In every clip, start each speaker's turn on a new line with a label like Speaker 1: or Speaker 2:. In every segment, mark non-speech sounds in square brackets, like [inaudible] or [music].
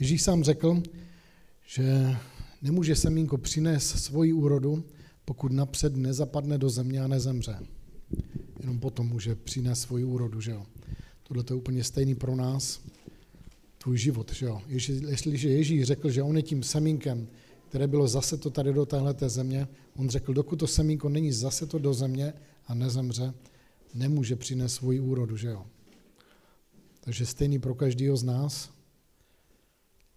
Speaker 1: Ježíš sám řekl, že nemůže semínko přinést svoji úrodu, pokud napřed nezapadne do země a nezemře. Jenom potom může přinést svoji úrodu, že jo. Tohle to je úplně stejný pro nás, tvůj život, že jo. Jestliže Ježíš řekl, že on je tím semínkem, které bylo zase to tady do téhle země, on řekl, dokud to semínko není zase to do země a nezemře, nemůže přinést svoji úrodu, že jo. Takže stejný pro každého z nás.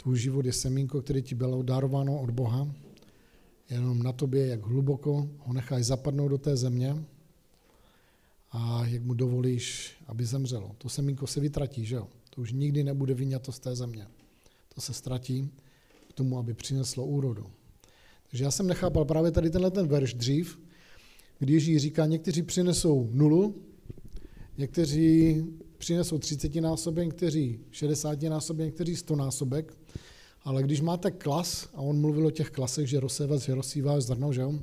Speaker 1: Tvůj život je semínko, které ti bylo darováno od Boha, jenom na tobě, jak hluboko ho necháš zapadnout do té země a jak mu dovolíš, aby zemřelo. To semínko se vytratí, že jo? To už nikdy nebude vyňato z té země. To se ztratí k tomu, aby přineslo úrodu. Takže já jsem nechápal právě tady tenhle ten verš dřív, kdy Ježíš říká, někteří přinesou nulu, někteří přinesou 30 násobek, někteří 60 násobek, někteří 100 násobek, ale když máte klas, a on mluvil o těch klasech, že rozsévat, že rozsíváš zrno, že jo?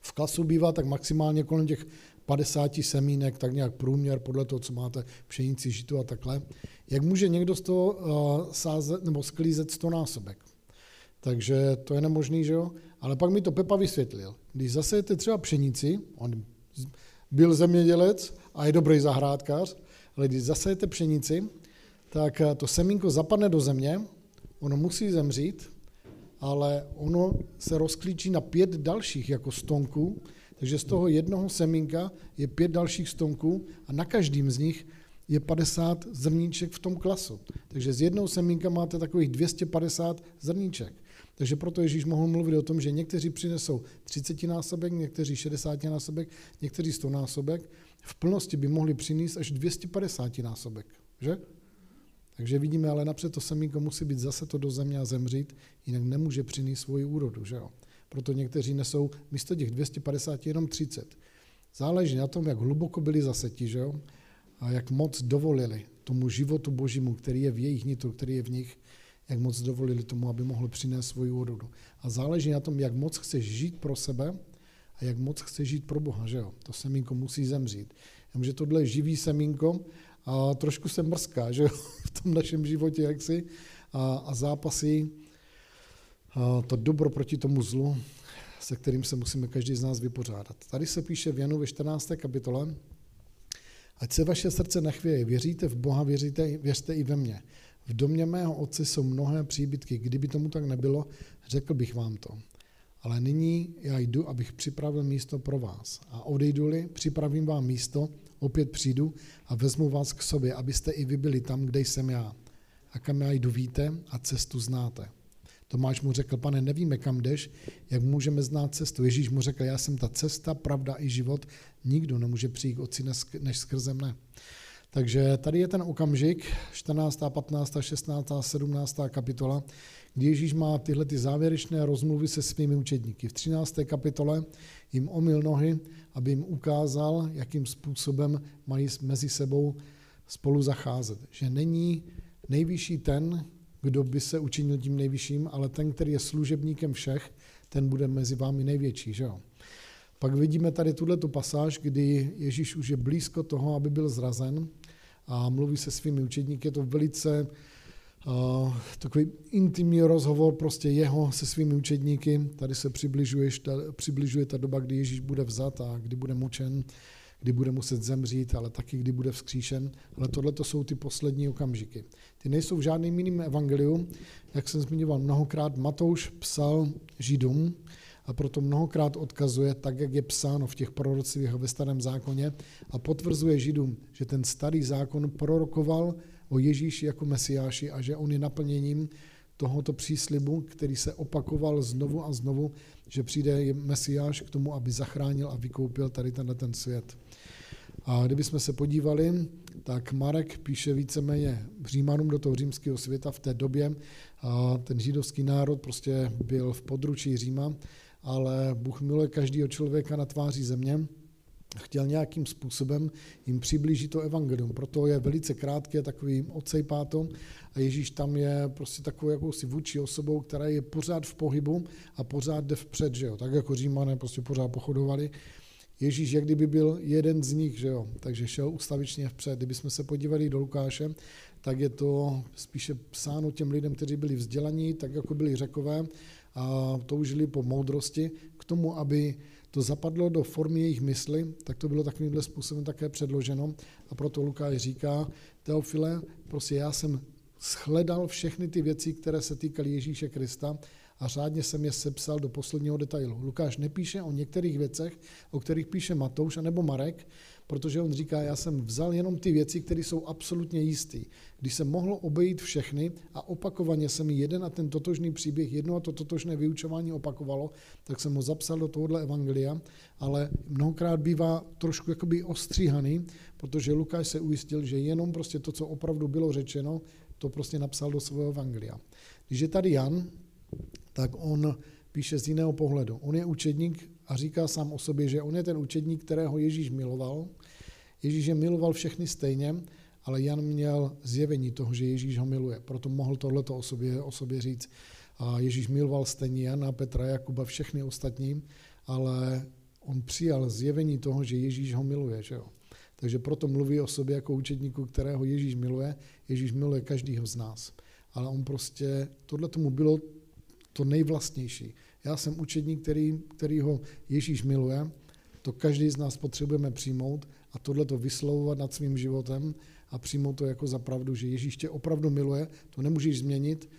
Speaker 1: V klasu bývá tak maximálně kolem těch 50 semínek, tak nějak průměr podle toho, co máte pšenici, žitu a takhle. Jak může někdo z toho uh, sázet nebo sklízet 100 násobek? Takže to je nemožný, že jo? Ale pak mi to Pepa vysvětlil. Když zasejete třeba pšenici, on byl zemědělec a je dobrý zahrádkář, ale když zasejete pšenici, tak eh, to semínko zapadne do země, ono musí zemřít, ale ono se rozklíčí na pět dalších jako stonků, takže z toho jednoho semínka je pět dalších stonků a na každým z nich je 50 zrníček v tom klasu. Takže z jednou semínka máte takových 250 zrníček. Takže proto Ježíš mohl mluvit o tom, že někteří přinesou 30 násobek, někteří 60 násobek, někteří 100 násobek. V plnosti by mohli přinést až 250 násobek. Že? Takže vidíme, ale napřed to semínko musí být zase to do země a zemřít, jinak nemůže přinést svoji úrodu. Že jo? Proto někteří nesou místo těch 250 jenom 30. Záleží na tom, jak hluboko byli zaseti, že jo? a jak moc dovolili tomu životu božímu, který je v jejich nitru, který je v nich, jak moc dovolili tomu, aby mohl přinést svoji úrodu. A záleží na tom, jak moc chceš žít pro sebe a jak moc chceš žít pro Boha, že jo? To semínko musí zemřít. Jenomže tohle je živý semínko a trošku se mrzká, že [laughs] v tom našem životě jaksi a, a zápasy a to dobro proti tomu zlu, se kterým se musíme každý z nás vypořádat. Tady se píše v Janu ve 14. kapitole, ať se vaše srdce nechvěje, věříte v Boha, věříte, věřte i ve mně. V domě mého otce jsou mnohé příbytky, kdyby tomu tak nebylo, řekl bych vám to. Ale nyní já jdu, abych připravil místo pro vás. A odejdu-li, připravím vám místo, opět přijdu a vezmu vás k sobě, abyste i vy byli tam, kde jsem já. A kam já jdu víte a cestu znáte. Tomáš mu řekl, pane, nevíme, kam jdeš, jak můžeme znát cestu. Ježíš mu řekl, já jsem ta cesta, pravda i život, nikdo nemůže přijít k otci než skrze mne. Takže tady je ten okamžik, 14., 15., 16., 17. kapitola, kdy Ježíš má tyhle ty závěrečné rozmluvy se svými učedníky. V 13. kapitole jim omyl nohy, aby jim ukázal, jakým způsobem mají mezi sebou spolu zacházet. Že není nejvyšší ten, kdo by se učinil tím nejvyšším, ale ten, který je služebníkem všech, ten bude mezi vámi největší. Že jo? Pak vidíme tady tuhle pasáž, kdy Ježíš už je blízko toho, aby byl zrazen a mluví se svými učedníky. Je to velice uh, takový intimní rozhovor prostě jeho se svými učedníky. Tady se přibližuje, přibližuje ta doba, kdy Ježíš bude vzat a kdy bude mučen, kdy bude muset zemřít, ale taky kdy bude vzkříšen. Ale tohle to jsou ty poslední okamžiky. Ty nejsou v žádném jiném evangeliu. Jak jsem zmiňoval mnohokrát, Matouš psal Židům, a proto mnohokrát odkazuje, tak jak je psáno v těch prorocích ve starém zákoně a potvrzuje Židům, že ten starý zákon prorokoval o Ježíši jako mesiáši a že on je naplněním tohoto příslibu, který se opakoval znovu a znovu, že přijde mesiáš k tomu, aby zachránil a vykoupil tady tenhle ten svět. A kdybychom se podívali, tak Marek píše víceméně Římanům do toho římského světa v té době. A ten židovský národ prostě byl v područí Říma ale Bůh miluje každého člověka na tváři země chtěl nějakým způsobem jim přiblížit to evangelium. Proto je velice krátký, takový odsejpátom a Ježíš tam je prostě takovou jakousi vůči osobou, která je pořád v pohybu a pořád jde vpřed, že jo? tak jako Římané prostě pořád pochodovali. Ježíš jak kdyby byl jeden z nich, že jo, takže šel ustavičně vpřed. Kdybychom se podívali do Lukáše, tak je to spíše psáno těm lidem, kteří byli vzdělaní, tak jako byli řekové a toužili po moudrosti, k tomu, aby to zapadlo do formy jejich mysli, tak to bylo takovýmhle způsobem také předloženo. A proto Lukáš říká, Teofile, prostě já jsem shledal všechny ty věci, které se týkaly Ježíše Krista a řádně jsem je sepsal do posledního detailu. Lukáš nepíše o některých věcech, o kterých píše Matouš nebo Marek, protože on říká, já jsem vzal jenom ty věci, které jsou absolutně jisté. Když jsem mohl obejít všechny a opakovaně se mi jeden a ten totožný příběh, jedno a to totožné vyučování opakovalo, tak jsem ho zapsal do tohohle evangelia, ale mnohokrát bývá trošku jakoby ostříhaný, protože Lukáš se ujistil, že jenom prostě to, co opravdu bylo řečeno, to prostě napsal do svého evangelia. Když je tady Jan, tak on píše z jiného pohledu. On je učedník a říká sám o sobě, že on je ten učedník, kterého Ježíš miloval. Ježíš je miloval všechny stejně, ale Jan měl zjevení toho, že Ježíš ho miluje. Proto mohl tohleto o sobě, o sobě říct. A Ježíš miloval stejně Jana, Petra, Jakuba, všechny ostatní, ale on přijal zjevení toho, že Ježíš ho miluje. Že jo? Takže proto mluví o sobě jako učedníku, kterého Ježíš miluje. Ježíš miluje každýho z nás. Ale on prostě, tohle tomu bylo to nejvlastnější. Já jsem učedník, který, který ho Ježíš miluje, to každý z nás potřebujeme přijmout a tohle to vyslovovat nad svým životem a přijmout to jako za pravdu, že Ježíš tě opravdu miluje, to nemůžeš změnit,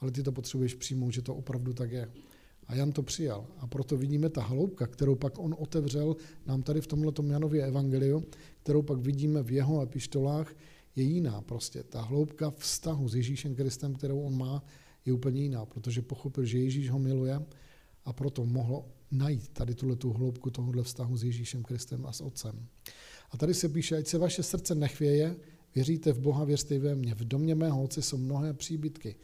Speaker 1: ale ty to potřebuješ přijmout, že to opravdu tak je. A Jan to přijal. A proto vidíme ta hloubka, kterou pak on otevřel nám tady v tomhle Janově evangeliu, kterou pak vidíme v jeho epištolách, je jiná prostě. Ta hloubka vztahu s Ježíšem Kristem, kterou on má, je úplně jiná, protože pochopil, že Ježíš ho miluje a proto mohl najít tady tuhle tu hloubku tohohle vztahu s Ježíšem Kristem a s Otcem. A tady se píše, ať se vaše srdce nechvěje, věříte v Boha, věřte ve mně. V domě mého otce jsou mnohé příbytky.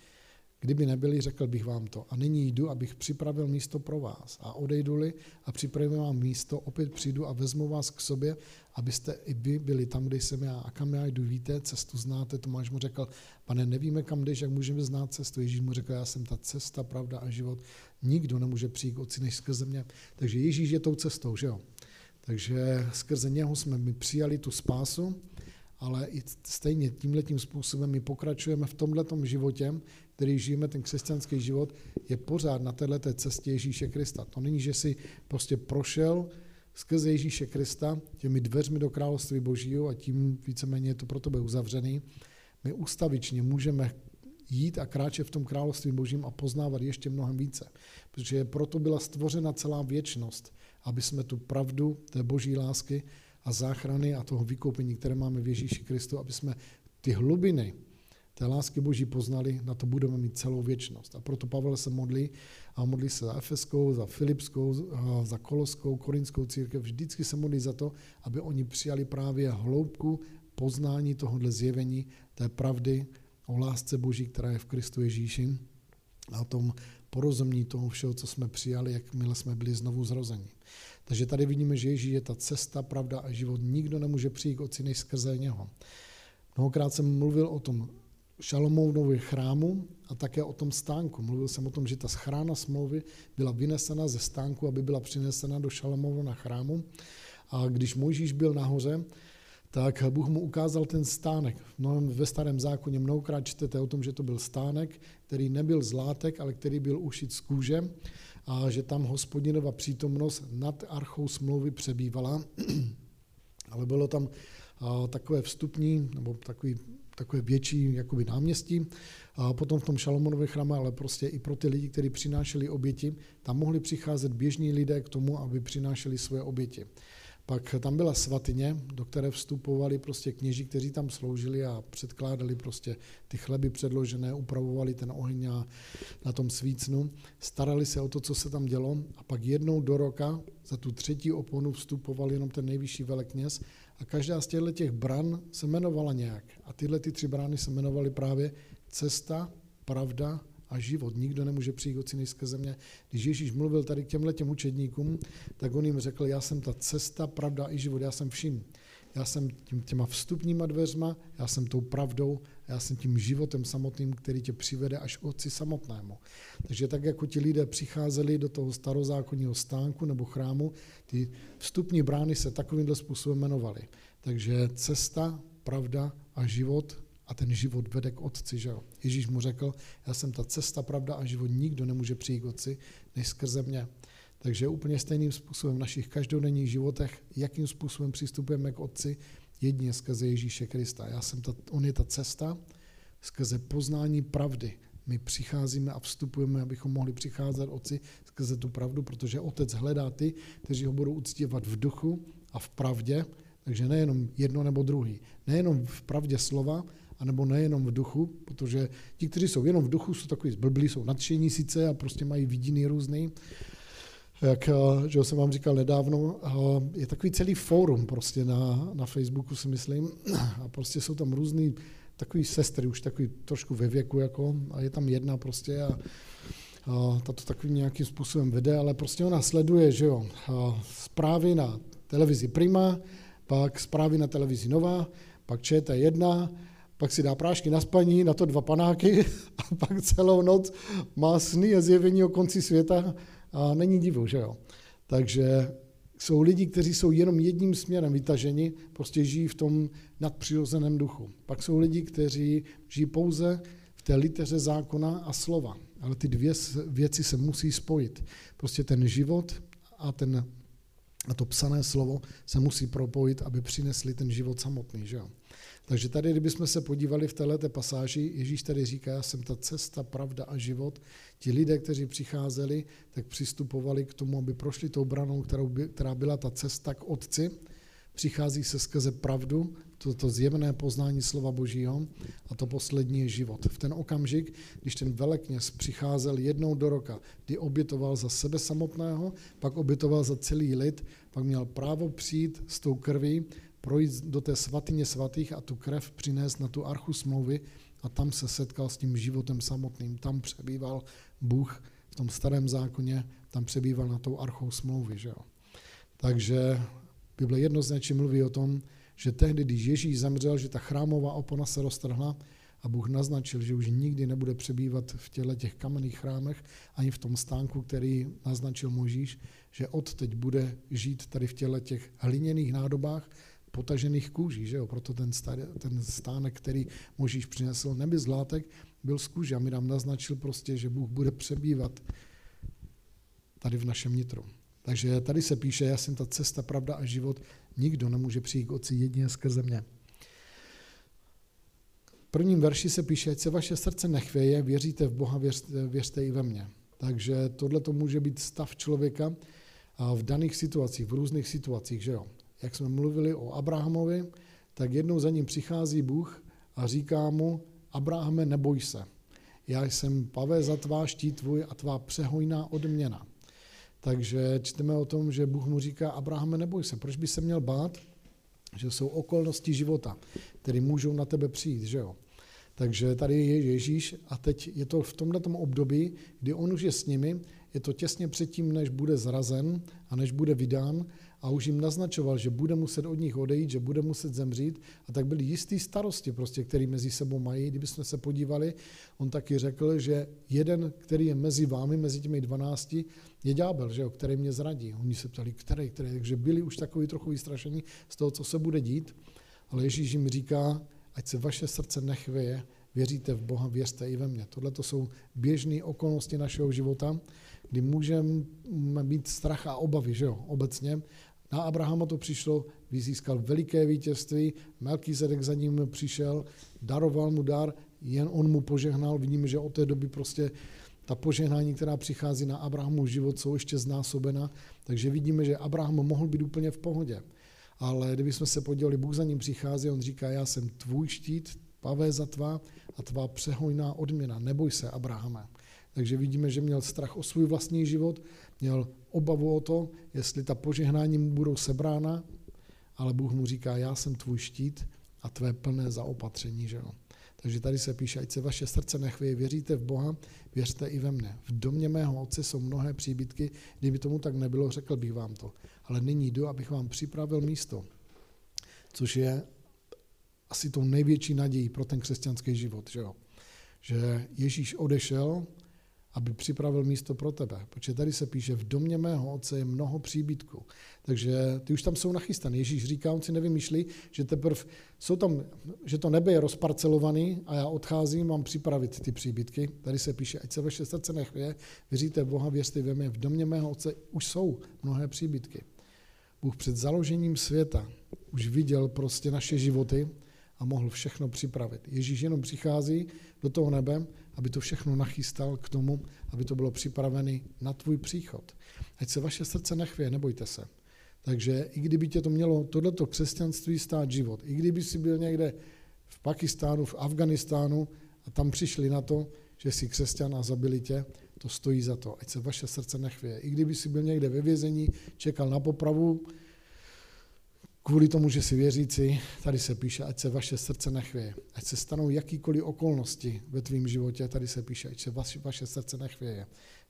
Speaker 1: Kdyby nebyli, řekl bych vám to. A nyní jdu, abych připravil místo pro vás. A odejdu-li a připravím vám místo, opět přijdu a vezmu vás k sobě, abyste i vy byli tam, kde jsem já. A kam já jdu, víte, cestu znáte. Tomáš mu řekl, pane, nevíme, kam jdeš, jak můžeme znát cestu. Ježíš mu řekl, já jsem ta cesta, pravda a život. Nikdo nemůže přijít k otci než skrze mě. Takže Ježíš je tou cestou, že jo? Takže skrze něho jsme my přijali tu spásu, ale i stejně tímhletím způsobem my pokračujeme v tomhletom životě, který žijeme, ten křesťanský život, je pořád na této cestě Ježíše Krista. To není, že si prostě prošel skrze Ježíše Krista těmi dveřmi do království Božího a tím víceméně je to pro tebe uzavřený. My ustavičně můžeme jít a kráčet v tom království Božím a poznávat ještě mnohem více. Protože proto byla stvořena celá věčnost, aby jsme tu pravdu té boží lásky a záchrany a toho vykoupení, které máme v Ježíši Kristu, aby jsme ty hlubiny té lásky Boží poznali, na to budeme mít celou věčnost. A proto Pavel se modlí a modlí se za Efeskou, za Filipskou, za Koloskou, Korinskou církev. Vždycky se modlí za to, aby oni přijali právě hloubku poznání tohohle zjevení, té pravdy o lásce Boží, která je v Kristu Ježíši a o tom porozumění toho všeho, co jsme přijali, jakmile jsme byli znovu zrozeni. Takže tady vidíme, že Ježíš je ta cesta, pravda a život. Nikdo nemůže přijít k Otci než skrze něho. Mnohokrát jsem mluvil o tom Šalomounově chrámu a také o tom stánku. Mluvil jsem o tom, že ta schrána smlouvy byla vynesena ze stánku, aby byla přinesena do na chrámu. A když Mojžíš byl nahoře, tak Bůh mu ukázal ten stánek. No, ve starém zákoně mnohokrát čtete o tom, že to byl stánek, který nebyl z látek, ale který byl ušit z kůže a že tam hospodinova přítomnost nad archou smlouvy přebývala. [clears throat] ale bylo tam takové vstupní, nebo takový takové větší jakoby náměstí. A potom v tom Šalomonově chrámu, ale prostě i pro ty lidi, kteří přinášeli oběti, tam mohli přicházet běžní lidé k tomu, aby přinášeli své oběti. Pak tam byla svatyně, do které vstupovali prostě kněží, kteří tam sloužili a předkládali prostě ty chleby předložené, upravovali ten oheň na tom svícnu, starali se o to, co se tam dělo. A pak jednou do roka za tu třetí oponu vstupoval jenom ten nejvyšší velekněz. A každá z těchto těch bran se jmenovala nějak. A tyhle ty tři brány se jmenovaly právě cesta, pravda a život. Nikdo nemůže přijít od syny země. Když Ježíš mluvil tady k těmhle těm učedníkům, tak on jim řekl, já jsem ta cesta, pravda i život, já jsem vším. Já jsem tím, těma vstupníma dveřma, já jsem tou pravdou já jsem tím životem samotným, který tě přivede až k Otci samotnému. Takže tak, jako ti lidé přicházeli do toho starozákonního stánku nebo chrámu, ty vstupní brány se takovýmhle způsobem jmenovaly. Takže cesta, pravda a život a ten život vede k Otci. Že jo? Ježíš mu řekl, já jsem ta cesta, pravda a život, nikdo nemůže přijít k Otci, než skrze mě. Takže úplně stejným způsobem v našich každodenních životech, jakým způsobem přistupujeme k Otci, jedině skrze Ježíše Krista. Já jsem ta, on je ta cesta, skrze poznání pravdy. My přicházíme a vstupujeme, abychom mohli přicházet Otci skrze tu pravdu, protože Otec hledá ty, kteří ho budou uctívat v duchu a v pravdě, takže nejenom jedno nebo druhý. Nejenom v pravdě slova, anebo nejenom v duchu, protože ti, kteří jsou jenom v duchu, jsou takový zblblí, jsou nadšení sice a prostě mají vidiny různý, jak eh, že jsem vám říkal nedávno, eh, je takový celý fórum prostě na, na Facebooku, si myslím, a prostě jsou tam různý takový sestry, už takový trošku ve věku, jako, a je tam jedna prostě a, a ta to takovým nějakým způsobem vede, ale prostě ona sleduje, že jo, a zprávy na televizi Prima, pak zprávy na televizi Nova, pak ČT1, pak si dá prášky na spaní, na to dva panáky [laughs] a pak celou noc má sny a zjevení o konci světa a není divu, že jo. Takže jsou lidi, kteří jsou jenom jedním směrem vytaženi, prostě žijí v tom nadpřirozeném duchu. Pak jsou lidi, kteří žijí pouze v té liteře zákona a slova. Ale ty dvě věci se musí spojit. Prostě ten život a, ten, a to psané slovo se musí propojit, aby přinesli ten život samotný. Že jo? Takže tady, kdybychom se podívali v této pasáži, Ježíš tady říká, já jsem ta cesta, pravda a život. Ti lidé, kteří přicházeli, tak přistupovali k tomu, aby prošli tou branou, kterou by, která byla ta cesta k Otci. Přichází se skrze pravdu, toto zjevné poznání slova Božího a to poslední je život. V ten okamžik, když ten velekněz přicházel jednou do roka, kdy obětoval za sebe samotného, pak obětoval za celý lid, pak měl právo přijít s tou krví projít do té svatyně svatých a tu krev přinést na tu archu smlouvy a tam se setkal s tím životem samotným. Tam přebýval Bůh v tom starém zákoně, tam přebýval na tou archou smlouvy. Že jo? Takže Bible jednoznačně mluví o tom, že tehdy, když Ježíš zemřel, že ta chrámová opona se roztrhla a Bůh naznačil, že už nikdy nebude přebývat v těle těch kamenných chrámech, ani v tom stánku, který naznačil Možíš, že od teď bude žít tady v těle těch hliněných nádobách, potažených kůží, že jo? proto ten, starý, ten stánek, který Možíš přinesl, neby z látek, byl z kůže a mi nám naznačil prostě, že Bůh bude přebývat tady v našem nitru. Takže tady se píše, já jsem ta cesta, pravda a život, nikdo nemůže přijít k Otci jedině skrze mě. V prvním verši se píše, ať se vaše srdce nechvěje, věříte v Boha, věřte, věřte i ve mně. Takže tohle to může být stav člověka v daných situacích, v různých situacích, že jo jak jsme mluvili o Abrahamovi, tak jednou za ním přichází Bůh a říká mu, Abrahame, neboj se. Já jsem pavé za tvá štít tvůj a tvá přehojná odměna. Takže čteme o tom, že Bůh mu říká, Abrahame, neboj se. Proč by se měl bát? Že jsou okolnosti života, které můžou na tebe přijít, že jo? Takže tady je Ježíš a teď je to v tomto období, kdy on už je s nimi, je to těsně předtím, než bude zrazen a než bude vydán a už jim naznačoval, že bude muset od nich odejít, že bude muset zemřít a tak byly jistý starosti, prostě, který mezi sebou mají. Kdybychom se podívali, on taky řekl, že jeden, který je mezi vámi, mezi těmi dvanácti, je ďábel, že jo, který mě zradí. Oni se ptali, který, který, takže byli už takový trochu vystrašení z toho, co se bude dít, ale Ježíš jim říká, ať se vaše srdce nechvěje, věříte v Boha, věřte i ve mně. Tohle to jsou běžné okolnosti našeho života, kdy můžeme mít strach a obavy, že jo, obecně, na Abrahama to přišlo, vyzískal veliké vítězství, Melkizedek za ním přišel, daroval mu dar, jen on mu požehnal. Vidíme, že od té doby prostě ta požehnání, která přichází na Abrahamu život, jsou ještě znásobena. Takže vidíme, že Abraham mohl být úplně v pohodě. Ale kdybychom se podívali, Bůh za ním přichází, on říká, já jsem tvůj štít, pavé za tvá a tvá přehojná odměna. Neboj se, Abrahame. Takže vidíme, že měl strach o svůj vlastní život, měl obavu o to, jestli ta požehnání mu budou sebrána, ale Bůh mu říká, já jsem tvůj štít a tvé plné zaopatření. Že jo? Takže tady se píše, ať se vaše srdce nechvěje, věříte v Boha, věřte i ve mne. V domě mého otce jsou mnohé příbytky, kdyby tomu tak nebylo, řekl bych vám to. Ale nyní jdu, abych vám připravil místo, což je asi tou největší nadějí pro ten křesťanský život, že jo? Že Ježíš odešel, aby připravil místo pro tebe. Protože tady se píše, v domě mého otce je mnoho příbytků. Takže ty už tam jsou nachystané. Ježíš říká, on si nevymýšlí, že teprve jsou tam, že to nebe je rozparcelovaný a já odcházím, mám připravit ty příbytky. Tady se píše, ať se vaše srdce nechvěje, věříte v Boha, věřte ve mě. V domě mého otce už jsou mnohé příbytky. Bůh před založením světa už viděl prostě naše životy a mohl všechno připravit. Ježíš jenom přichází do toho nebe, aby to všechno nachystal k tomu, aby to bylo připravené na tvůj příchod. Ať se vaše srdce nechvěje, nebojte se. Takže i kdyby tě to mělo tohleto křesťanství stát život, i kdyby si byl někde v Pakistánu, v Afganistánu a tam přišli na to, že jsi křesťan a zabili tě, to stojí za to. Ať se vaše srdce nechvěje. I kdyby si byl někde ve vězení, čekal na popravu, Kvůli tomu, že si věřící, tady se píše, ať se vaše srdce nechvěje, ať se stanou jakýkoliv okolnosti ve tvém životě, tady se píše, ať se vaše, vaše srdce nechvěje.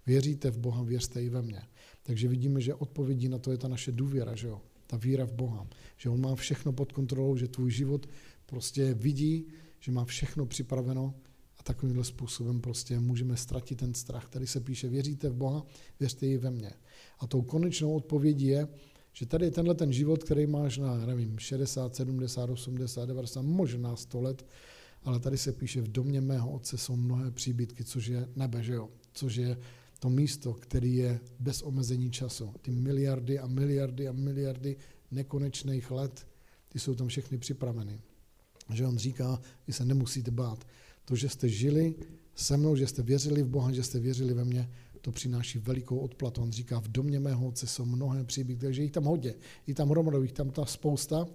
Speaker 1: Věříte v Boha, věřte i ve mně. Takže vidíme, že odpovědí na to je ta naše důvěra, že jo? ta víra v Boha, že On má všechno pod kontrolou, že tvůj život prostě vidí, že má všechno připraveno a takovýmhle způsobem prostě můžeme ztratit ten strach. Tady se píše, věříte v Boha, věřte i ve mně. A tou konečnou odpovědí je, že tady tenhle ten život, který máš na, nevím, 60, 70, 80, 90, možná 100 let, ale tady se píše, v domě mého otce jsou mnohé příbytky, což je nebe, že jo? Což je to místo, který je bez omezení času. Ty miliardy a miliardy a miliardy nekonečných let, ty jsou tam všechny připraveny. Že on říká, vy se nemusíte bát. To, že jste žili se mnou, že jste věřili v Boha, že jste věřili ve mě, to přináší velikou odplatu. On říká, v domě mého otce jsou mnohé příbytky, takže jich tam hodně, jich tam hromadu, jich tam ta spousta.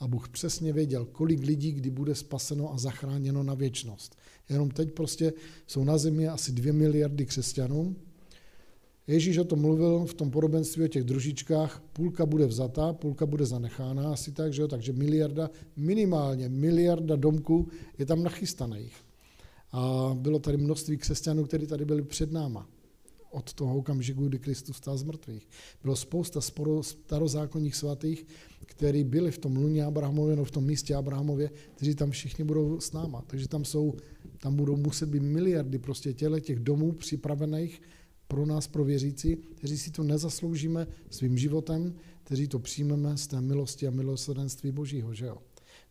Speaker 1: A Bůh přesně věděl, kolik lidí kdy bude spaseno a zachráněno na věčnost. Jenom teď prostě jsou na zemi asi dvě miliardy křesťanů. Ježíš o tom mluvil v tom podobenství o těch družičkách, půlka bude vzata, půlka bude zanechána, asi tak, že jo? takže miliarda, minimálně miliarda domků je tam nachystaných. A bylo tady množství křesťanů, kteří tady byli před náma od toho okamžiku, kdy Kristus stál z mrtvých. Bylo spousta starozákonních svatých, kteří byli v tom luně Abrahamově, no v tom místě Abrahamově, kteří tam všichni budou s náma. Takže tam, jsou, tam budou muset být miliardy prostě těle těch domů připravených pro nás, pro věřící, kteří si to nezasloužíme svým životem, kteří to přijmeme z té milosti a milosrdenství Božího, že jo?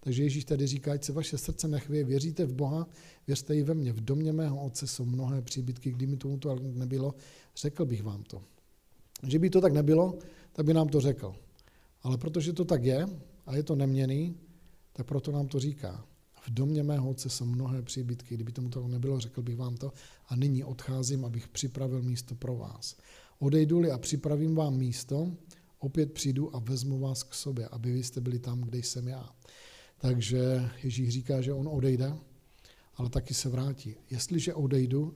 Speaker 1: Takže Ježíš tady říká, ať se vaše srdce nechvěje, věříte v Boha, věřte i ve mně. V domě mého otce jsou mnohé příbytky, kdyby tomu to nebylo, řekl bych vám to. Že by to tak nebylo, tak by nám to řekl. Ale protože to tak je a je to neměný, tak proto nám to říká. V domě mého otce jsou mnohé příbytky, kdyby tomu to nebylo, řekl bych vám to. A nyní odcházím, abych připravil místo pro vás. Odejdu-li a připravím vám místo, opět přijdu a vezmu vás k sobě, aby vy jste byli tam, kde jsem já. Takže Ježíš říká, že on odejde, ale taky se vrátí. Jestliže odejdu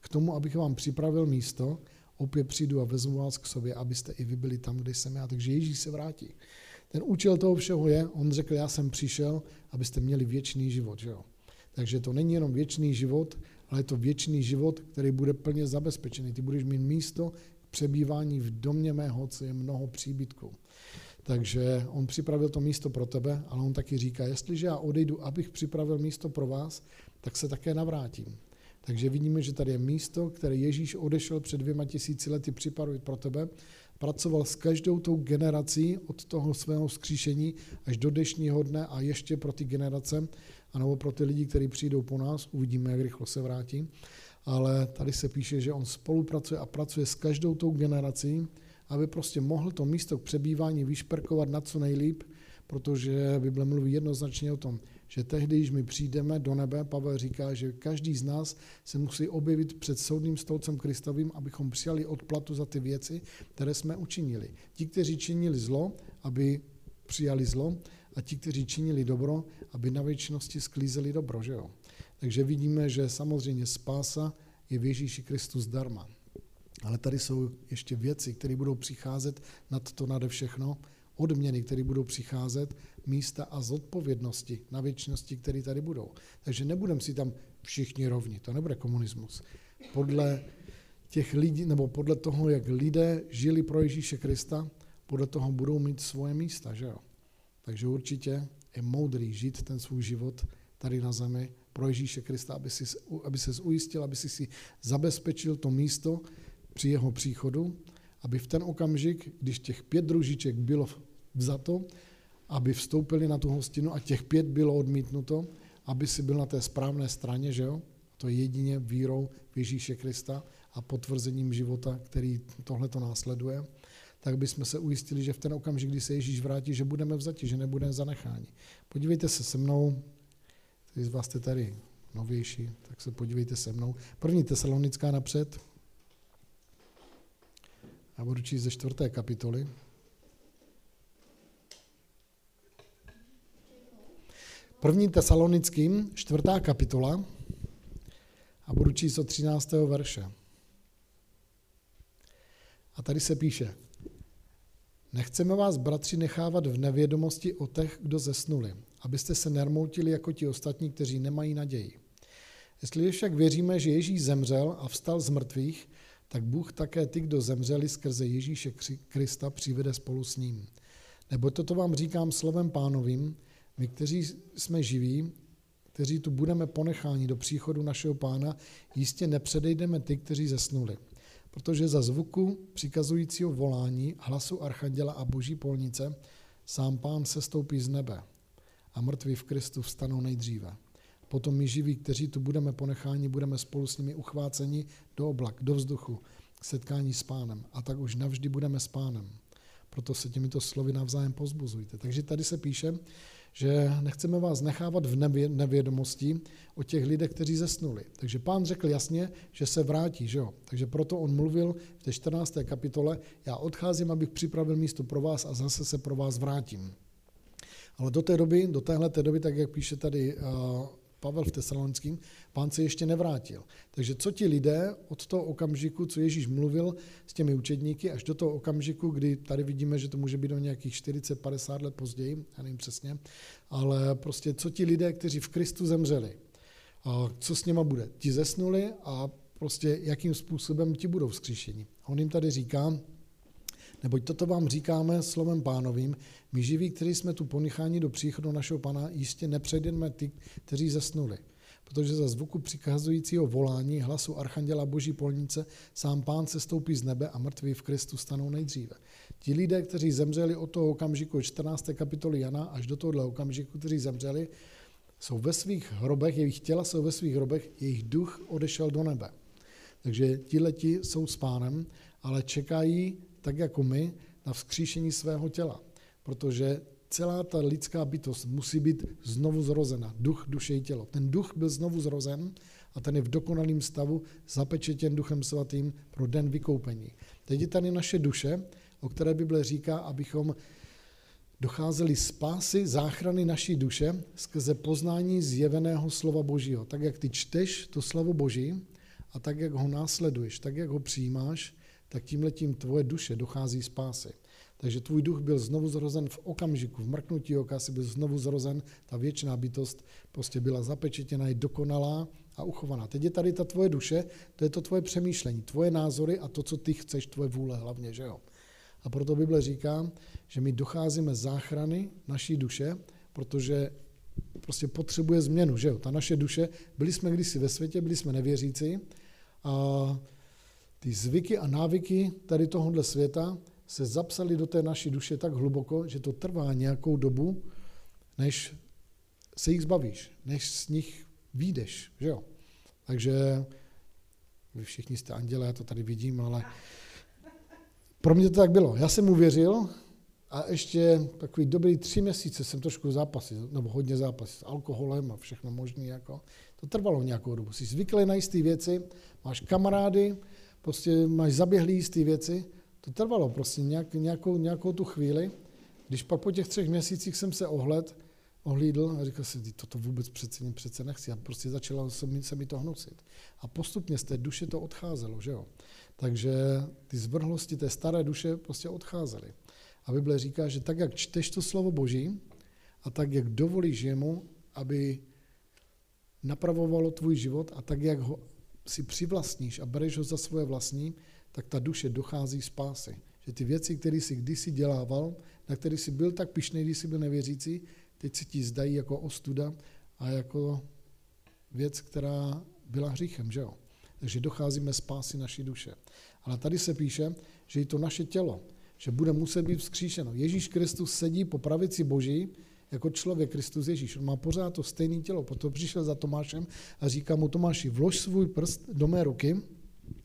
Speaker 1: k tomu, abych vám připravil místo, opět přijdu a vezmu vás k sobě, abyste i vy byli tam, kde jsem já. Takže Ježíš se vrátí. Ten účel toho všeho je, on řekl, já jsem přišel, abyste měli věčný život. Že jo? Takže to není jenom věčný život, ale je to věčný život, který bude plně zabezpečený. Ty budeš mít místo k přebývání v domě mého, co je mnoho příbytků. Takže on připravil to místo pro tebe, ale on taky říká, jestliže já odejdu, abych připravil místo pro vás, tak se také navrátím. Takže vidíme, že tady je místo, které Ježíš odešel před dvěma tisíci lety připravit pro tebe. Pracoval s každou tou generací od toho svého skříšení až do dnešního dne a ještě pro ty generace, anebo pro ty lidi, kteří přijdou po nás, uvidíme, jak rychle se vrátí. Ale tady se píše, že on spolupracuje a pracuje s každou tou generací, aby prostě mohl to místo k přebývání vyšperkovat na co nejlíp, protože Bible mluví jednoznačně o tom, že tehdy, když my přijdeme do nebe, Pavel říká, že každý z nás se musí objevit před soudným stolcem Kristovým, abychom přijali odplatu za ty věci, které jsme učinili. Ti, kteří činili zlo, aby přijali zlo, a ti, kteří činili dobro, aby na věčnosti sklízeli dobro. Že jo? Takže vidíme, že samozřejmě spása je v Ježíši Kristu zdarma. Ale tady jsou ještě věci, které budou přicházet nad to nade všechno, odměny, které budou přicházet, místa a zodpovědnosti na věčnosti, které tady budou. Takže nebudeme si tam všichni rovni, to nebude komunismus. Podle těch lidí, nebo podle toho, jak lidé žili pro Ježíše Krista, podle toho budou mít svoje místa, že jo? Takže určitě je moudrý žít ten svůj život tady na zemi pro Ježíše Krista, aby, si, aby se ujistil, aby si si zabezpečil to místo při jeho příchodu, aby v ten okamžik, když těch pět družiček bylo vzato, aby vstoupili na tu hostinu a těch pět bylo odmítnuto, aby si byl na té správné straně, že jo? To je jedině vírou Ježíše Krista a potvrzením života, který tohle to následuje, tak bychom se ujistili, že v ten okamžik, kdy se Ježíš vrátí, že budeme vzati, že nebudeme zanecháni. Podívejte se se mnou, když z vás jste tady novější, tak se podívejte se mnou. První tesalonická napřed. Já budu číst ze čtvrté kapitoly. První tesalonickým, čtvrtá kapitola, a budu číst od 13. verše. A tady se píše, nechceme vás, bratři, nechávat v nevědomosti o těch, kdo zesnuli, abyste se nermoutili jako ti ostatní, kteří nemají naději. Jestli však věříme, že Ježíš zemřel a vstal z mrtvých, tak Bůh také ty, kdo zemřeli skrze Ježíše Krista, přivede spolu s ním. Nebo toto vám říkám slovem pánovým, my, kteří jsme živí, kteří tu budeme ponecháni do příchodu našeho pána, jistě nepředejdeme ty, kteří zesnuli. Protože za zvuku přikazujícího volání, hlasu archanděla a boží polnice, sám pán se stoupí z nebe a mrtví v Kristu vstanou nejdříve. Potom my živí, kteří tu budeme ponecháni, budeme spolu s nimi uchváceni do oblak, do vzduchu, k setkání s pánem. A tak už navždy budeme s pánem. Proto se těmito slovy navzájem pozbuzujte. Takže tady se píše, že nechceme vás nechávat v nevědomosti o těch lidech, kteří zesnuli. Takže pán řekl jasně, že se vrátí, že jo? Takže proto on mluvil v té 14. kapitole, já odcházím, abych připravil místo pro vás a zase se pro vás vrátím. Ale do té doby, do téhle té doby, tak jak píše tady Pavel v Tesalonickém, pán se ještě nevrátil. Takže co ti lidé od toho okamžiku, co Ježíš mluvil s těmi učedníky, až do toho okamžiku, kdy tady vidíme, že to může být do nějakých 40-50 let později, já nevím přesně, ale prostě co ti lidé, kteří v Kristu zemřeli, a co s něma bude? Ti zesnuli a prostě jakým způsobem ti budou vzkříšeni. On jim tady říká, Neboť toto vám říkáme slovem pánovým, my živí, kteří jsme tu ponecháni do příchodu našeho pana, jistě nepřejdeme ty, kteří zasnuli. Protože za zvuku přikazujícího volání hlasu Archanděla Boží polnice sám pán se stoupí z nebe a mrtví v Kristu stanou nejdříve. Ti lidé, kteří zemřeli od toho okamžiku 14. kapitoly Jana až do tohohle okamžiku, kteří zemřeli, jsou ve svých hrobech, jejich těla jsou ve svých hrobech, jejich duch odešel do nebe. Takže leti jsou s pánem, ale čekají tak jako my, na vzkříšení svého těla. Protože celá ta lidská bytost musí být znovu zrozena. Duch, duše i tělo. Ten duch byl znovu zrozen a ten je v dokonalém stavu zapečetěn duchem svatým pro den vykoupení. Teď je tady naše duše, o které Bible říká, abychom docházeli spásy, záchrany naší duše skrze poznání zjeveného slova Božího. Tak, jak ty čteš to slovo Boží a tak, jak ho následuješ, tak, jak ho přijímáš, tak tím letím tvoje duše dochází spásy. Takže tvůj duch byl znovu zrozen v okamžiku, v mrknutí oka si byl znovu zrozen, ta věčná bytost prostě byla zapečetěna, je dokonalá a uchovaná. Teď je tady ta tvoje duše, to je to tvoje přemýšlení, tvoje názory a to, co ty chceš, tvoje vůle hlavně, že jo. A proto Bible říká, že my docházíme záchrany naší duše, protože prostě potřebuje změnu, že jo. Ta naše duše, byli jsme kdysi ve světě, byli jsme nevěřící a ty zvyky a návyky tady tohohle světa se zapsaly do té naší duše tak hluboko, že to trvá nějakou dobu, než se jich zbavíš, než z nich výjdeš, že jo. Takže vy všichni jste anděle, já to tady vidím, ale pro mě to tak bylo. Já jsem uvěřil a ještě takový dobrý tři měsíce jsem trošku zápasil, nebo hodně zápasil s alkoholem a všechno možné. Jako. To trvalo nějakou dobu. Jsi zvyklý na jisté věci, máš kamarády, prostě máš zaběhlý jistý věci, to trvalo prostě nějak, nějakou, nějakou tu chvíli. Když pak po těch třech měsících jsem se ohled, ohlídl a říkal si, toto vůbec přece, přece nechci. A prostě začalo se mi, se mi to hnusit. A postupně z té duše to odcházelo, že jo. Takže ty zvrhlosti té staré duše prostě odcházely. A Bible říká, že tak, jak čteš to slovo Boží a tak, jak dovolíš jemu, aby napravovalo tvůj život a tak, jak ho si přivlastníš a bereš ho za svoje vlastní, tak ta duše dochází spásy. Že ty věci, které jsi kdysi dělával, na které jsi byl tak pišný, když jsi byl nevěřící, teď se ti zdají jako ostuda a jako věc, která byla hříchem, že jo? Takže docházíme spásy naší duše. Ale tady se píše, že i to naše tělo, že bude muset být vzkříšeno. Ježíš Kristus sedí po pravici Boží jako člověk Kristus Ježíš. On má pořád to stejné tělo. Proto přišel za Tomášem a říká mu Tomáši, vlož svůj prst do mé ruky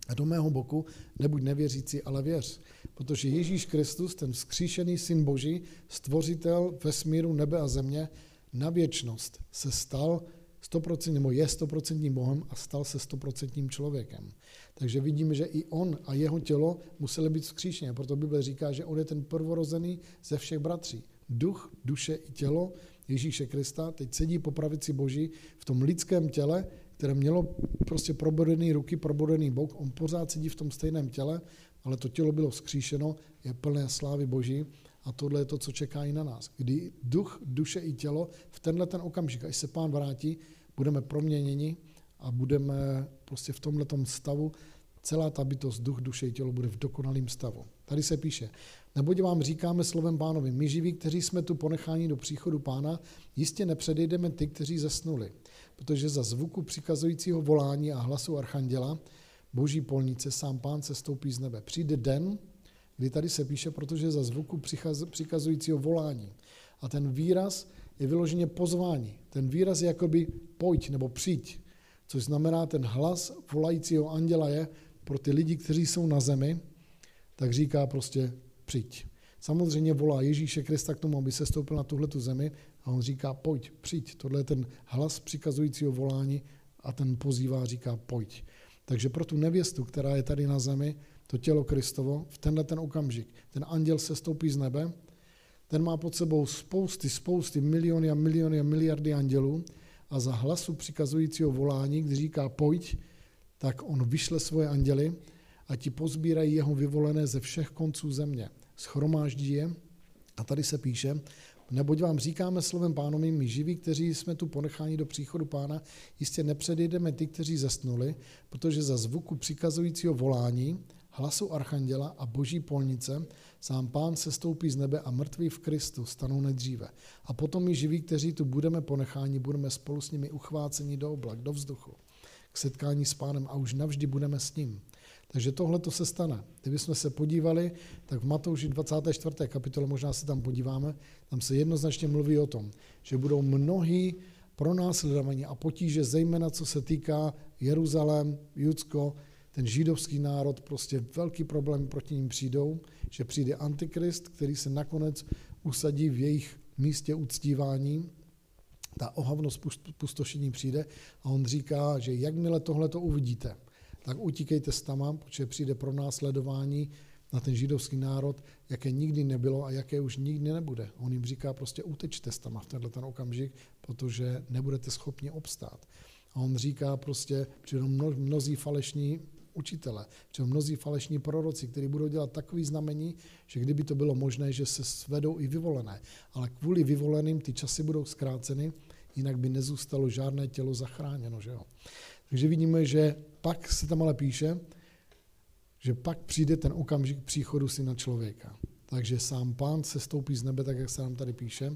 Speaker 1: a do mého boku, nebuď nevěřící, ale věř. Protože Ježíš Kristus, ten vzkříšený syn Boží, stvořitel vesmíru, nebe a země, na věčnost se stal 100%, nebo je 100% Bohem a stal se 100% člověkem. Takže vidíme, že i on a jeho tělo museli být vzkříšené. Proto Bible říká, že on je ten prvorozený ze všech bratří. Duch, duše i tělo Ježíše Krista teď sedí po pravici Boží v tom lidském těle, které mělo prostě probodený ruky, probodený bok. On pořád sedí v tom stejném těle, ale to tělo bylo vzkříšeno, je plné slávy Boží a tohle je to, co čeká i na nás. Kdy duch, duše i tělo v tenhle ten okamžik, až se pán vrátí, budeme proměněni a budeme prostě v tomhle stavu, celá ta bytost, duch, duše i tělo bude v dokonalém stavu. Tady se píše, neboť vám říkáme slovem pánovi, my živí, kteří jsme tu ponecháni do příchodu pána, jistě nepředejdeme ty, kteří zasnuli, protože za zvuku přikazujícího volání a hlasu archanděla, boží polnice, sám pán se stoupí z nebe. Přijde den, kdy tady se píše, protože za zvuku přikazujícího volání. A ten výraz je vyloženě pozvání. Ten výraz je jakoby pojď nebo přijď, což znamená ten hlas volajícího anděla je pro ty lidi, kteří jsou na zemi, tak říká prostě přijď. Samozřejmě volá Ježíše Krista k tomu, aby se stoupil na tuhletu zemi a on říká pojď, přijď. Tohle je ten hlas přikazujícího volání a ten pozývá říká pojď. Takže pro tu nevěstu, která je tady na zemi, to tělo Kristovo, v tenhle ten okamžik, ten anděl se stoupí z nebe, ten má pod sebou spousty, spousty, miliony a miliony a miliardy andělů a za hlasu přikazujícího volání, když říká pojď, tak on vyšle svoje anděly a ti pozbírají jeho vyvolené ze všech konců země. Schromáždí je a tady se píše, neboť vám říkáme slovem pánovi, my živí, kteří jsme tu ponecháni do příchodu pána, jistě nepředjedeme ty, kteří zasnuli, protože za zvuku přikazujícího volání, hlasu archanděla a boží polnice, sám pán se stoupí z nebe a mrtví v Kristu stanou nejdříve. A potom my živí, kteří tu budeme ponecháni, budeme spolu s nimi uchváceni do oblak, do vzduchu, k setkání s pánem a už navždy budeme s ním. Takže tohle to se stane. Kdybychom se podívali, tak v Matouši 24. kapitole, možná se tam podíváme, tam se jednoznačně mluví o tom, že budou mnohí pronásledovaní a potíže, zejména co se týká Jeruzalém, Judsko, ten židovský národ, prostě velký problém proti ním přijdou, že přijde antikrist, který se nakonec usadí v jejich místě uctívání, ta ohavnost pustošení přijde a on říká, že jakmile tohle to uvidíte, tak utíkejte s tama, protože přijde pro následování na ten židovský národ, jaké nikdy nebylo a jaké už nikdy nebude. On jim říká prostě utečte s tama v tenhle ten okamžik, protože nebudete schopni obstát. A on říká prostě, že mnozí falešní učitele, že mnozí falešní proroci, kteří budou dělat takový znamení, že kdyby to bylo možné, že se svedou i vyvolené. Ale kvůli vyvoleným ty časy budou zkráceny, jinak by nezůstalo žádné tělo zachráněno. Že jo? Takže vidíme, že pak se tam ale píše, že pak přijde ten okamžik příchodu syna člověka. Takže sám pán se stoupí z nebe, tak jak se nám tady píše.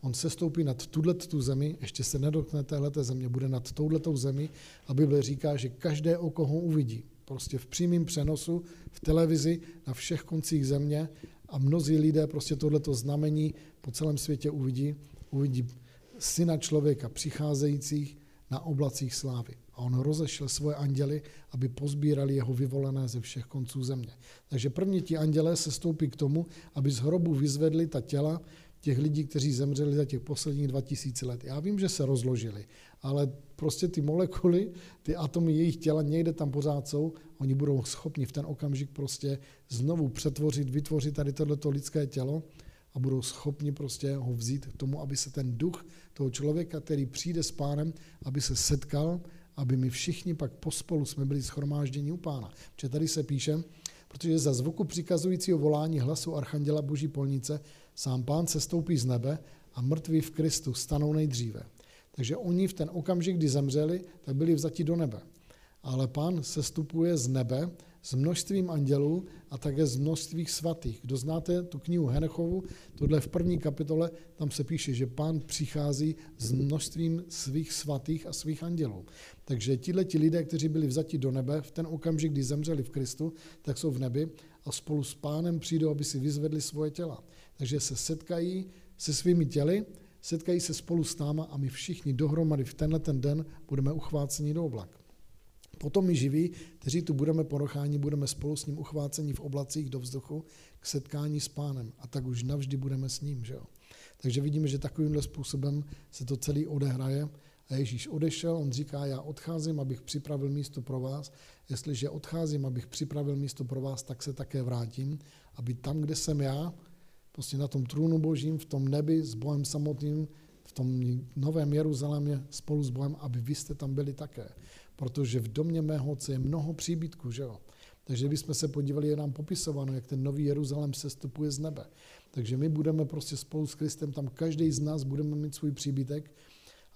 Speaker 1: On se stoupí nad tuhle tu zemi, ještě se nedotkne téhleté země, bude nad touhletou zemi a Bible říká, že každé oko ho uvidí. Prostě v přímém přenosu, v televizi, na všech koncích země a mnozí lidé prostě tohleto znamení po celém světě uvidí. Uvidí syna člověka přicházejících na oblacích slávy. A on rozešel svoje anděly, aby pozbírali jeho vyvolené ze všech konců země. Takže první ti andělé se stoupí k tomu, aby z hrobu vyzvedli ta těla těch lidí, kteří zemřeli za těch posledních 2000 let. Já vím, že se rozložili, ale prostě ty molekuly, ty atomy jejich těla někde tam pořád jsou, oni budou schopni v ten okamžik prostě znovu přetvořit, vytvořit tady tohleto lidské tělo a budou schopni prostě ho vzít k tomu, aby se ten duch toho člověka, který přijde s pánem, aby se setkal, aby my všichni pak pospolu jsme byli schromážděni u pána. Protože tady se píše, protože za zvuku přikazujícího volání hlasu Archanděla Boží polnice sám pán se stoupí z nebe a mrtví v Kristu stanou nejdříve. Takže oni v ten okamžik, kdy zemřeli, tak byli vzati do nebe. Ale pán se stupuje z nebe s množstvím andělů a také z množství svatých. Kdo znáte tu knihu Henechovu, tohle v první kapitole, tam se píše, že pán přichází s množstvím svých svatých a svých andělů. Takže tihle ti lidé, kteří byli vzati do nebe v ten okamžik, kdy zemřeli v Kristu, tak jsou v nebi a spolu s pánem přijdou, aby si vyzvedli svoje těla. Takže se setkají se svými těly, setkají se spolu s náma a my všichni dohromady v tenhle ten den budeme uchváceni do oblak. Potom my živí, kteří tu budeme porocháni, budeme spolu s ním uchváceni v oblacích do vzduchu k setkání s pánem. A tak už navždy budeme s ním. Že jo? Takže vidíme, že takovýmhle způsobem se to celý odehraje. A Ježíš odešel, on říká, já odcházím, abych připravil místo pro vás. Jestliže odcházím, abych připravil místo pro vás, tak se také vrátím, aby tam, kde jsem já, prostě na tom trůnu božím, v tom nebi s Bohem samotným, v tom novém Jeruzalémě spolu s Bohem, aby vy jste tam byli také protože v domě mého otce je mnoho příbytků, že jo. Takže bychom se podívali, je nám popisováno, jak ten nový Jeruzalém sestupuje z nebe. Takže my budeme prostě spolu s Kristem, tam každý z nás budeme mít svůj příbytek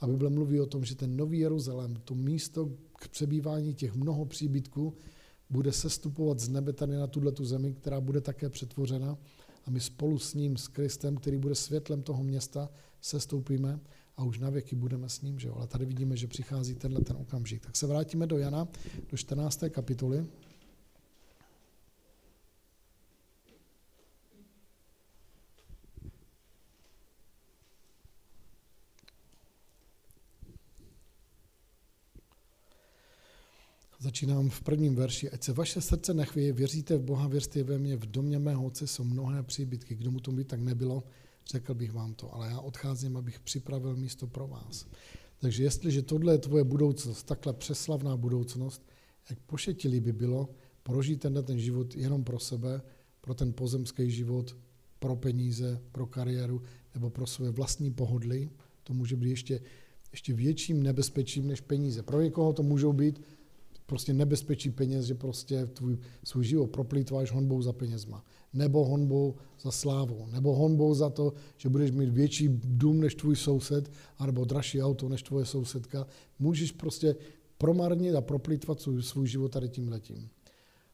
Speaker 1: a Bible mluví o tom, že ten nový Jeruzalém, to místo k přebývání těch mnoho příbytků, bude sestupovat z nebe tady na tuhle zemi, která bude také přetvořena a my spolu s ním, s Kristem, který bude světlem toho města, sestoupíme a už na věky budeme s ním. Že jo? Ale tady vidíme, že přichází tenhle ten okamžik. Tak se vrátíme do Jana, do 14. kapitoly. Začínám v prvním verši. Ať se vaše srdce nechvěje, věříte v Boha, věřte ve mě, v domě mého otce jsou mnohé příbytky. Kdo mu to by tak nebylo, řekl bych vám to, ale já odcházím, abych připravil místo pro vás. Takže jestliže tohle je tvoje budoucnost, takhle přeslavná budoucnost, jak pošetilý by bylo prožít tenhle ten život jenom pro sebe, pro ten pozemský život, pro peníze, pro kariéru nebo pro své vlastní pohodly, to může být ještě, ještě větším nebezpečím než peníze. Pro někoho to můžou být prostě nebezpečí peněz, že prostě tvůj svůj život proplýtváš honbou za penězma nebo honbou za slávou, nebo honbou za to, že budeš mít větší dům než tvůj soused, anebo dražší auto než tvoje sousedka. Můžeš prostě promarnit a proplýtvat svůj, svůj život tady tím letím.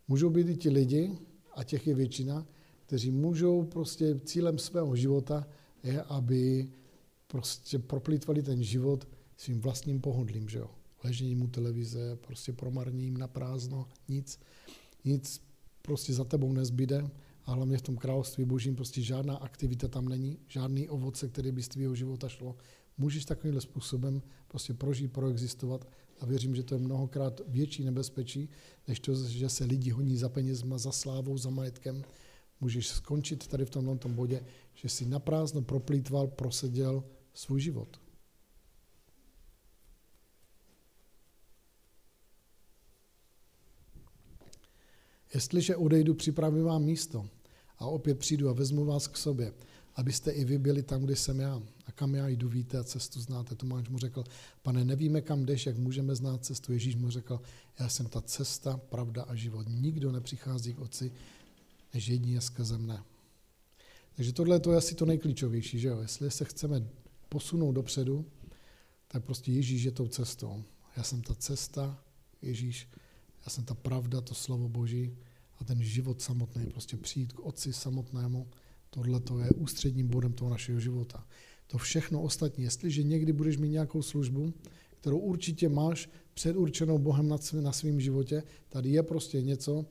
Speaker 1: Můžou být i ti lidi, a těch je většina, kteří můžou prostě cílem svého života je, aby prostě proplýtvali ten život svým vlastním pohodlím, že jo. Ležením u televize, prostě promarním na prázdno, nic, nic prostě za tebou nezbyde a hlavně v tom království božím prostě žádná aktivita tam není, žádný ovoce, který by z tvého života šlo. Můžeš takovýmhle způsobem prostě prožít, proexistovat a věřím, že to je mnohokrát větší nebezpečí, než to, že se lidi honí za penězma, za slávou, za majetkem. Můžeš skončit tady v tomhle tom bodě, že si naprázdno proplýtval, proseděl svůj život. Jestliže odejdu, připravím vám místo a opět přijdu a vezmu vás k sobě, abyste i vy byli tam, kde jsem já. A kam já jdu, víte a cestu znáte. Tomáš mu řekl, pane, nevíme, kam jdeš, jak můžeme znát cestu. Ježíš mu řekl, já jsem ta cesta, pravda a život. Nikdo nepřichází k Otci, než jedině skrze mne. Takže tohle je asi to nejklíčovější, že jo? Jestli se chceme posunout dopředu, tak prostě Ježíš je tou cestou. Já jsem ta cesta, Ježíš já jsem ta pravda, to slovo Boží a ten život samotný, prostě přijít k Otci samotnému, tohle to je ústředním bodem toho našeho života. To všechno ostatní, jestliže někdy budeš mít nějakou službu, kterou určitě máš předurčenou Bohem na svém životě, tady je prostě něco,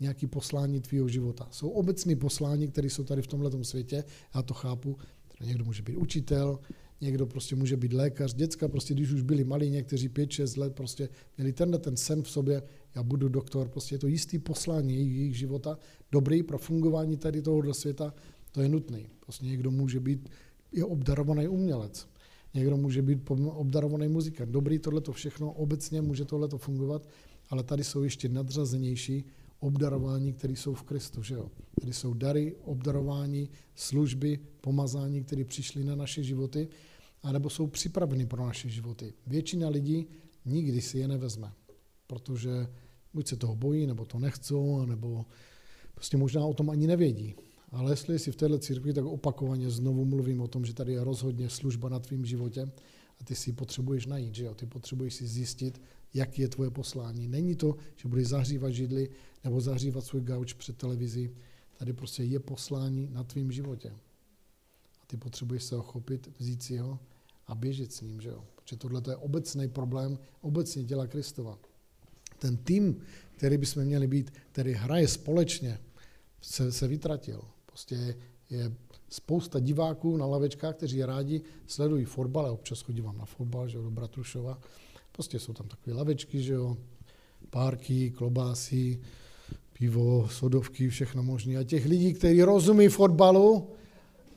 Speaker 1: nějaký poslání tvýho života. Jsou obecné poslání, které jsou tady v tomhle světě, já to chápu, někdo může být učitel, někdo prostě může být lékař, děcka prostě, když už byli malí, někteří 5-6 let, prostě měli tenhle ten sen v sobě, já budu doktor, prostě je to jistý poslání jejich, života, dobrý pro fungování tady tohohle světa, to je nutný. Prostě někdo může být je obdarovaný umělec, někdo může být obdarovaný muzikant. Dobrý, tohle to všechno, obecně může tohle to fungovat, ale tady jsou ještě nadřazenější obdarování, které jsou v Kristu, že jo? Tady jsou dary, obdarování, služby, pomazání, které přišly na naše životy anebo jsou připraveny pro naše životy. Většina lidí nikdy si je nevezme, protože buď se toho bojí, nebo to nechcou, nebo prostě možná o tom ani nevědí. Ale jestli jsi v této církvi, tak opakovaně znovu mluvím o tom, že tady je rozhodně služba na tvým životě. A ty si ji potřebuješ najít, že jo? Ty potřebuješ si zjistit, jak je tvoje poslání. Není to, že budeš zahřívat židli nebo zahřívat svůj gauč před televizí. Tady prostě je poslání na tvém životě. A ty potřebuješ se ho chopit, vzít si ho a běžet s ním, že jo? Protože tohle je obecný problém, obecně těla Kristova. Ten tým, který bychom měli být, který hraje společně, se, se vytratil. Prostě je spousta diváků na lavečkách, kteří rádi sledují fotbal, já občas chodím na fotbal, že jo, do Bratrušova. Prostě jsou tam takové lavečky, že jo, párky, klobásy, pivo, sodovky, všechno možné. A těch lidí, kteří rozumí fotbalu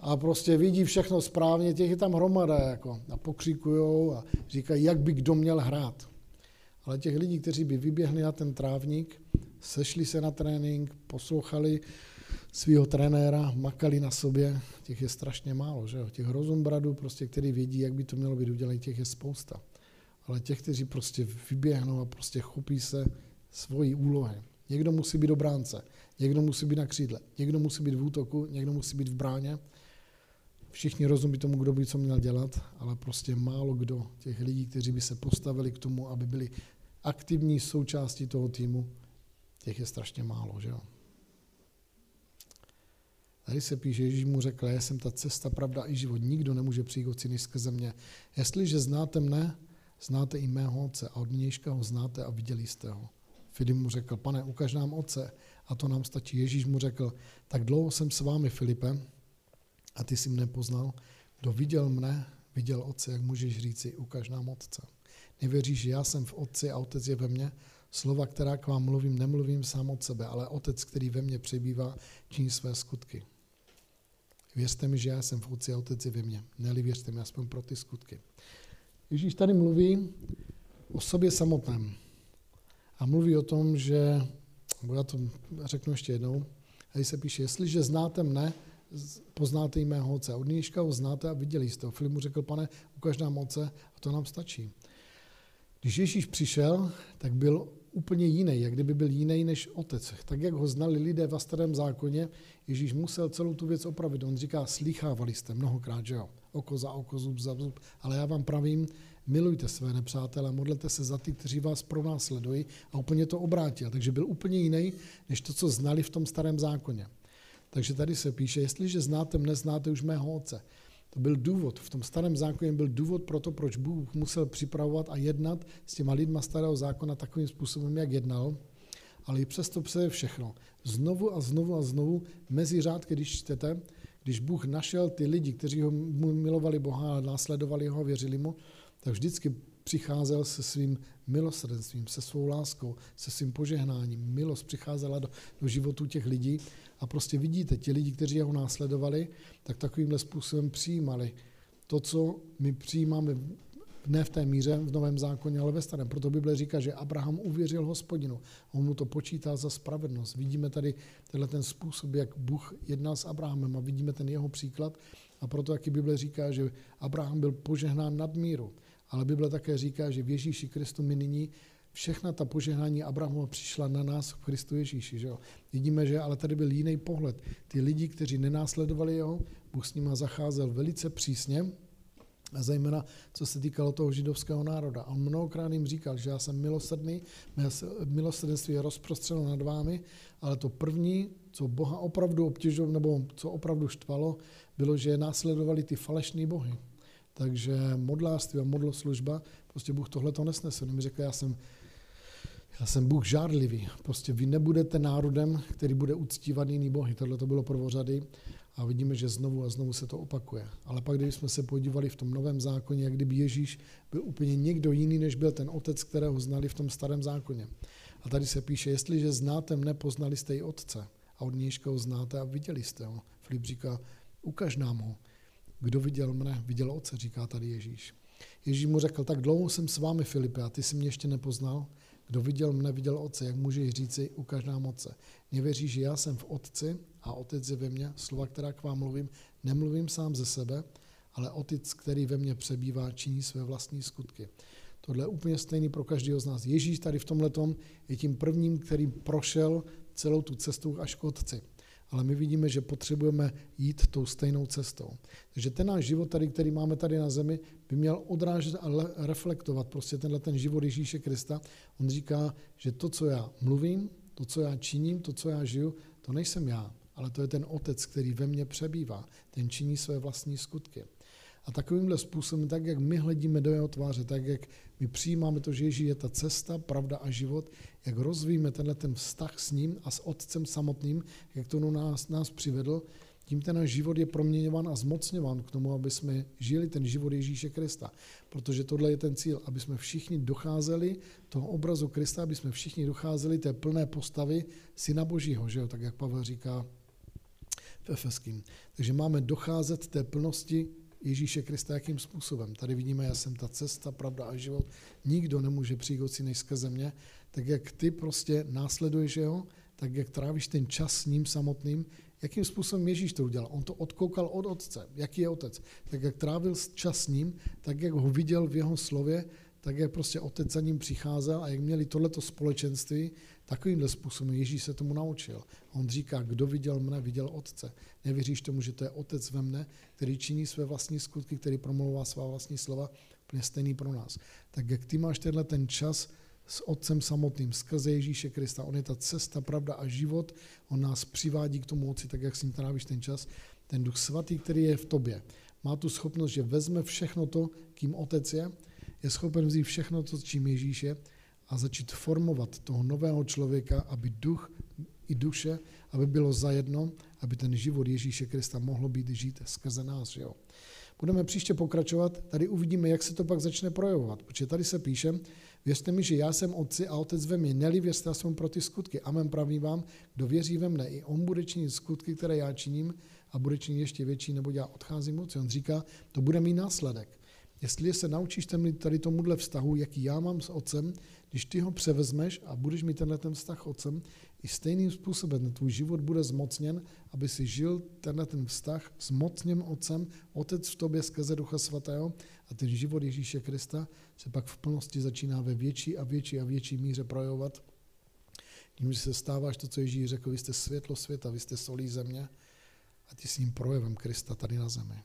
Speaker 1: a prostě vidí všechno správně, těch je tam hromada jako, a pokřikují a říkají, jak by kdo měl hrát. Ale těch lidí, kteří by vyběhli na ten trávník, sešli se na trénink, poslouchali svého trenéra, makali na sobě, těch je strašně málo, že jo? Těch rozumbradů, prostě, který vědí, jak by to mělo být udělané, těch je spousta. Ale těch, kteří prostě vyběhnou a prostě chopí se svojí úlohy. Někdo musí být obránce, někdo musí být na křídle, někdo musí být v útoku, někdo musí být v bráně. Všichni rozumí tomu, kdo by co měl dělat, ale prostě málo kdo těch lidí, kteří by se postavili k tomu, aby byli aktivní součástí toho týmu, těch je strašně málo, že jo. Tady se píše, Ježíš mu řekl, já jsem ta cesta, pravda i život. Nikdo nemůže přijít od syny skrze mě. Jestliže znáte mne, znáte i mého otce a od nějška ho znáte a viděli jste ho. Filip mu řekl, pane, ukaž nám otce a to nám stačí. Ježíš mu řekl, tak dlouho jsem s vámi, Filipe, a ty jsi mne poznal. Kdo viděl mne, viděl otce, jak můžeš říci, ukaž nám otce. Nevěříš, že já jsem v otci a otec je ve mně? Slova, která k vám mluvím, nemluvím sám od sebe, ale otec, který ve mně přebývá, činí své skutky. Věřte mi, že já jsem v otci a otec je ve mně. Neli věřte mi aspoň pro ty skutky. Ježíš tady mluví o sobě samotném. A mluví o tom, že, já to řeknu ještě jednou, tady se píše, jestliže znáte mne, poznáte i mého otce. Od dneška ho znáte a viděli jste ho. Filip mu řekl, pane, ukaž nám otce a to nám stačí. Když Ježíš přišel, tak byl úplně jiný, jak kdyby byl jiný než otec. Tak, jak ho znali lidé v starém zákoně, Ježíš musel celou tu věc opravit. On říká, slychávali jste mnohokrát, že jo, oko za oko, zub za zub, ale já vám pravím, milujte své nepřátele, modlete se za ty, kteří vás pro nás sledují a úplně to obrátil. Takže byl úplně jiný, než to, co znali v tom starém zákoně. Takže tady se píše, jestliže znáte mne, znáte už mého otce. To byl důvod. V tom starém zákoně byl důvod pro to, proč Bůh musel připravovat a jednat s těma lidma starého zákona takovým způsobem, jak jednal. Ale i přesto přeje všechno. Znovu a znovu a znovu mezi řádky, když čtete, když Bůh našel ty lidi, kteří ho milovali Boha a následovali ho věřili mu, tak vždycky přicházel se svým milosrdenstvím, se svou láskou, se svým požehnáním. Milost přicházela do, do životů těch lidí a prostě vidíte, ti lidi, kteří ho následovali, tak takovýmhle způsobem přijímali to, co my přijímáme ne v té míře v Novém zákoně, ale ve Starém. Proto Bible říká, že Abraham uvěřil hospodinu. On mu to počítá za spravedlnost. Vidíme tady tenhle ten způsob, jak Bůh jedná s Abrahamem a vidíme ten jeho příklad. A proto taky Bible říká, že Abraham byl požehnán nad míru. Ale Bible také říká, že v Ježíši Kristu my nyní všechna ta požehnání Abrahamova přišla na nás v Kristu Ježíši. Že jo? Vidíme, že ale tady byl jiný pohled. Ty lidi, kteří nenásledovali jeho, Bůh s nima zacházel velice přísně, a zejména co se týkalo toho židovského národa. A mnohokrát jim říkal, že já jsem milosrdný, milosrdenství je rozprostřeno nad vámi, ale to první, co Boha opravdu obtěžovalo, nebo co opravdu štvalo, bylo, že následovali ty falešné bohy. Takže modlářství a modloslužba, prostě Bůh tohle to nesnese. On mi řekl, já jsem, já jsem Bůh žárlivý. Prostě vy nebudete národem, který bude uctívat jiný bohy. Tohle to bylo prvořady a vidíme, že znovu a znovu se to opakuje. Ale pak, když jsme se podívali v tom novém zákoně, jak kdyby Ježíš byl úplně někdo jiný, než byl ten otec, kterého znali v tom starém zákoně. A tady se píše, jestliže znáte mne, poznali jste i otce. A od nějška ho znáte a viděli jste ho. Filip říká, ukaž nám ho. Kdo viděl mne, viděl otce, říká tady Ježíš. Ježíš mu řekl, tak dlouho jsem s vámi, Filipe, a ty jsi mě ještě nepoznal. Kdo viděl mne, viděl otce. Jak můžeš říci, ukaž nám otce. Nevěříš, že já jsem v otci a otec je ve mně. Slova, která k vám mluvím, nemluvím sám ze sebe, ale otec, který ve mně přebývá, činí své vlastní skutky. Tohle je úplně stejný pro každého z nás. Ježíš tady v tomhle je tím prvním, který prošel celou tu cestu až k otci. Ale my vidíme, že potřebujeme jít tou stejnou cestou. Takže ten náš život tady, který máme tady na zemi, by měl odrážet a reflektovat prostě tenhle ten život Ježíše Krista. On říká, že to, co já mluvím, to, co já činím, to, co já žiju, to nejsem já, ale to je ten otec, který ve mně přebývá. Ten činí své vlastní skutky. A takovýmhle způsobem, tak jak my hledíme do jeho tváře, tak jak my přijímáme to, že Ježíš je ta cesta, pravda a život, jak rozvíjíme tenhle ten vztah s ním a s otcem samotným, jak to nás, nás přivedl, tím ten náš život je proměňován a zmocňován k tomu, aby jsme žili ten život Ježíše Krista. Protože tohle je ten cíl, aby jsme všichni docházeli toho obrazu Krista, aby jsme všichni docházeli té plné postavy Syna Božího, že jo? tak jak Pavel říká v Efeským. Takže máme docházet té plnosti Ježíše Krista, jakým způsobem. Tady vidíme, já jsem ta cesta, pravda a život. Nikdo nemůže přijít od jiný skrze mě. Tak jak ty prostě následuješ jeho, tak jak trávíš ten čas s ním samotným, jakým způsobem Ježíš to udělal. On to odkoukal od otce. Jaký je otec? Tak jak trávil čas s ním, tak jak ho viděl v jeho slově, tak jak prostě otec za ním přicházel a jak měli tohleto společenství, takovýmhle způsobem Ježíš se tomu naučil. On říká, kdo viděl mne, viděl otce. Nevěříš tomu, že to je otec ve mne, který činí své vlastní skutky, který promlouvá svá vlastní slova, úplně stejný pro nás. Tak jak ty máš tenhle ten čas s otcem samotným, skrze Ježíše Krista, on je ta cesta, pravda a život, on nás přivádí k tomu otci, tak jak s ním trávíš ten čas, ten duch svatý, který je v tobě, má tu schopnost, že vezme všechno to, kým otec je, je schopen vzít všechno to, čím Ježíš je a začít formovat toho nového člověka, aby duch i duše, aby bylo zajedno, aby ten život Ježíše Krista mohlo být žít skrze nás. Jo? Budeme příště pokračovat, tady uvidíme, jak se to pak začne projevovat, protože tady se píše, věřte mi, že já jsem otci a otec ve mně, neli věřte, já jsem pro ty skutky. Amen pravím vám, kdo věří ve mne, i on bude činit skutky, které já činím a bude činit ještě větší, nebo já odcházím moci. On říká, to bude mít následek. Jestli se naučíš tady tomuhle vztahu, jaký já mám s otcem, když ty ho převezmeš a budeš mít tenhle ten vztah otcem, i stejným způsobem tvůj život bude zmocněn, aby si žil tenhle ten vztah s mocněm otcem, otec v tobě skrze Ducha Svatého a ten život Ježíše Krista se pak v plnosti začíná ve větší a větší a větší míře projevovat. Tím, že se stáváš to, co Ježíš řekl, vy jste světlo světa, vy jste solí země a ty s ním projevem Krista tady na zemi.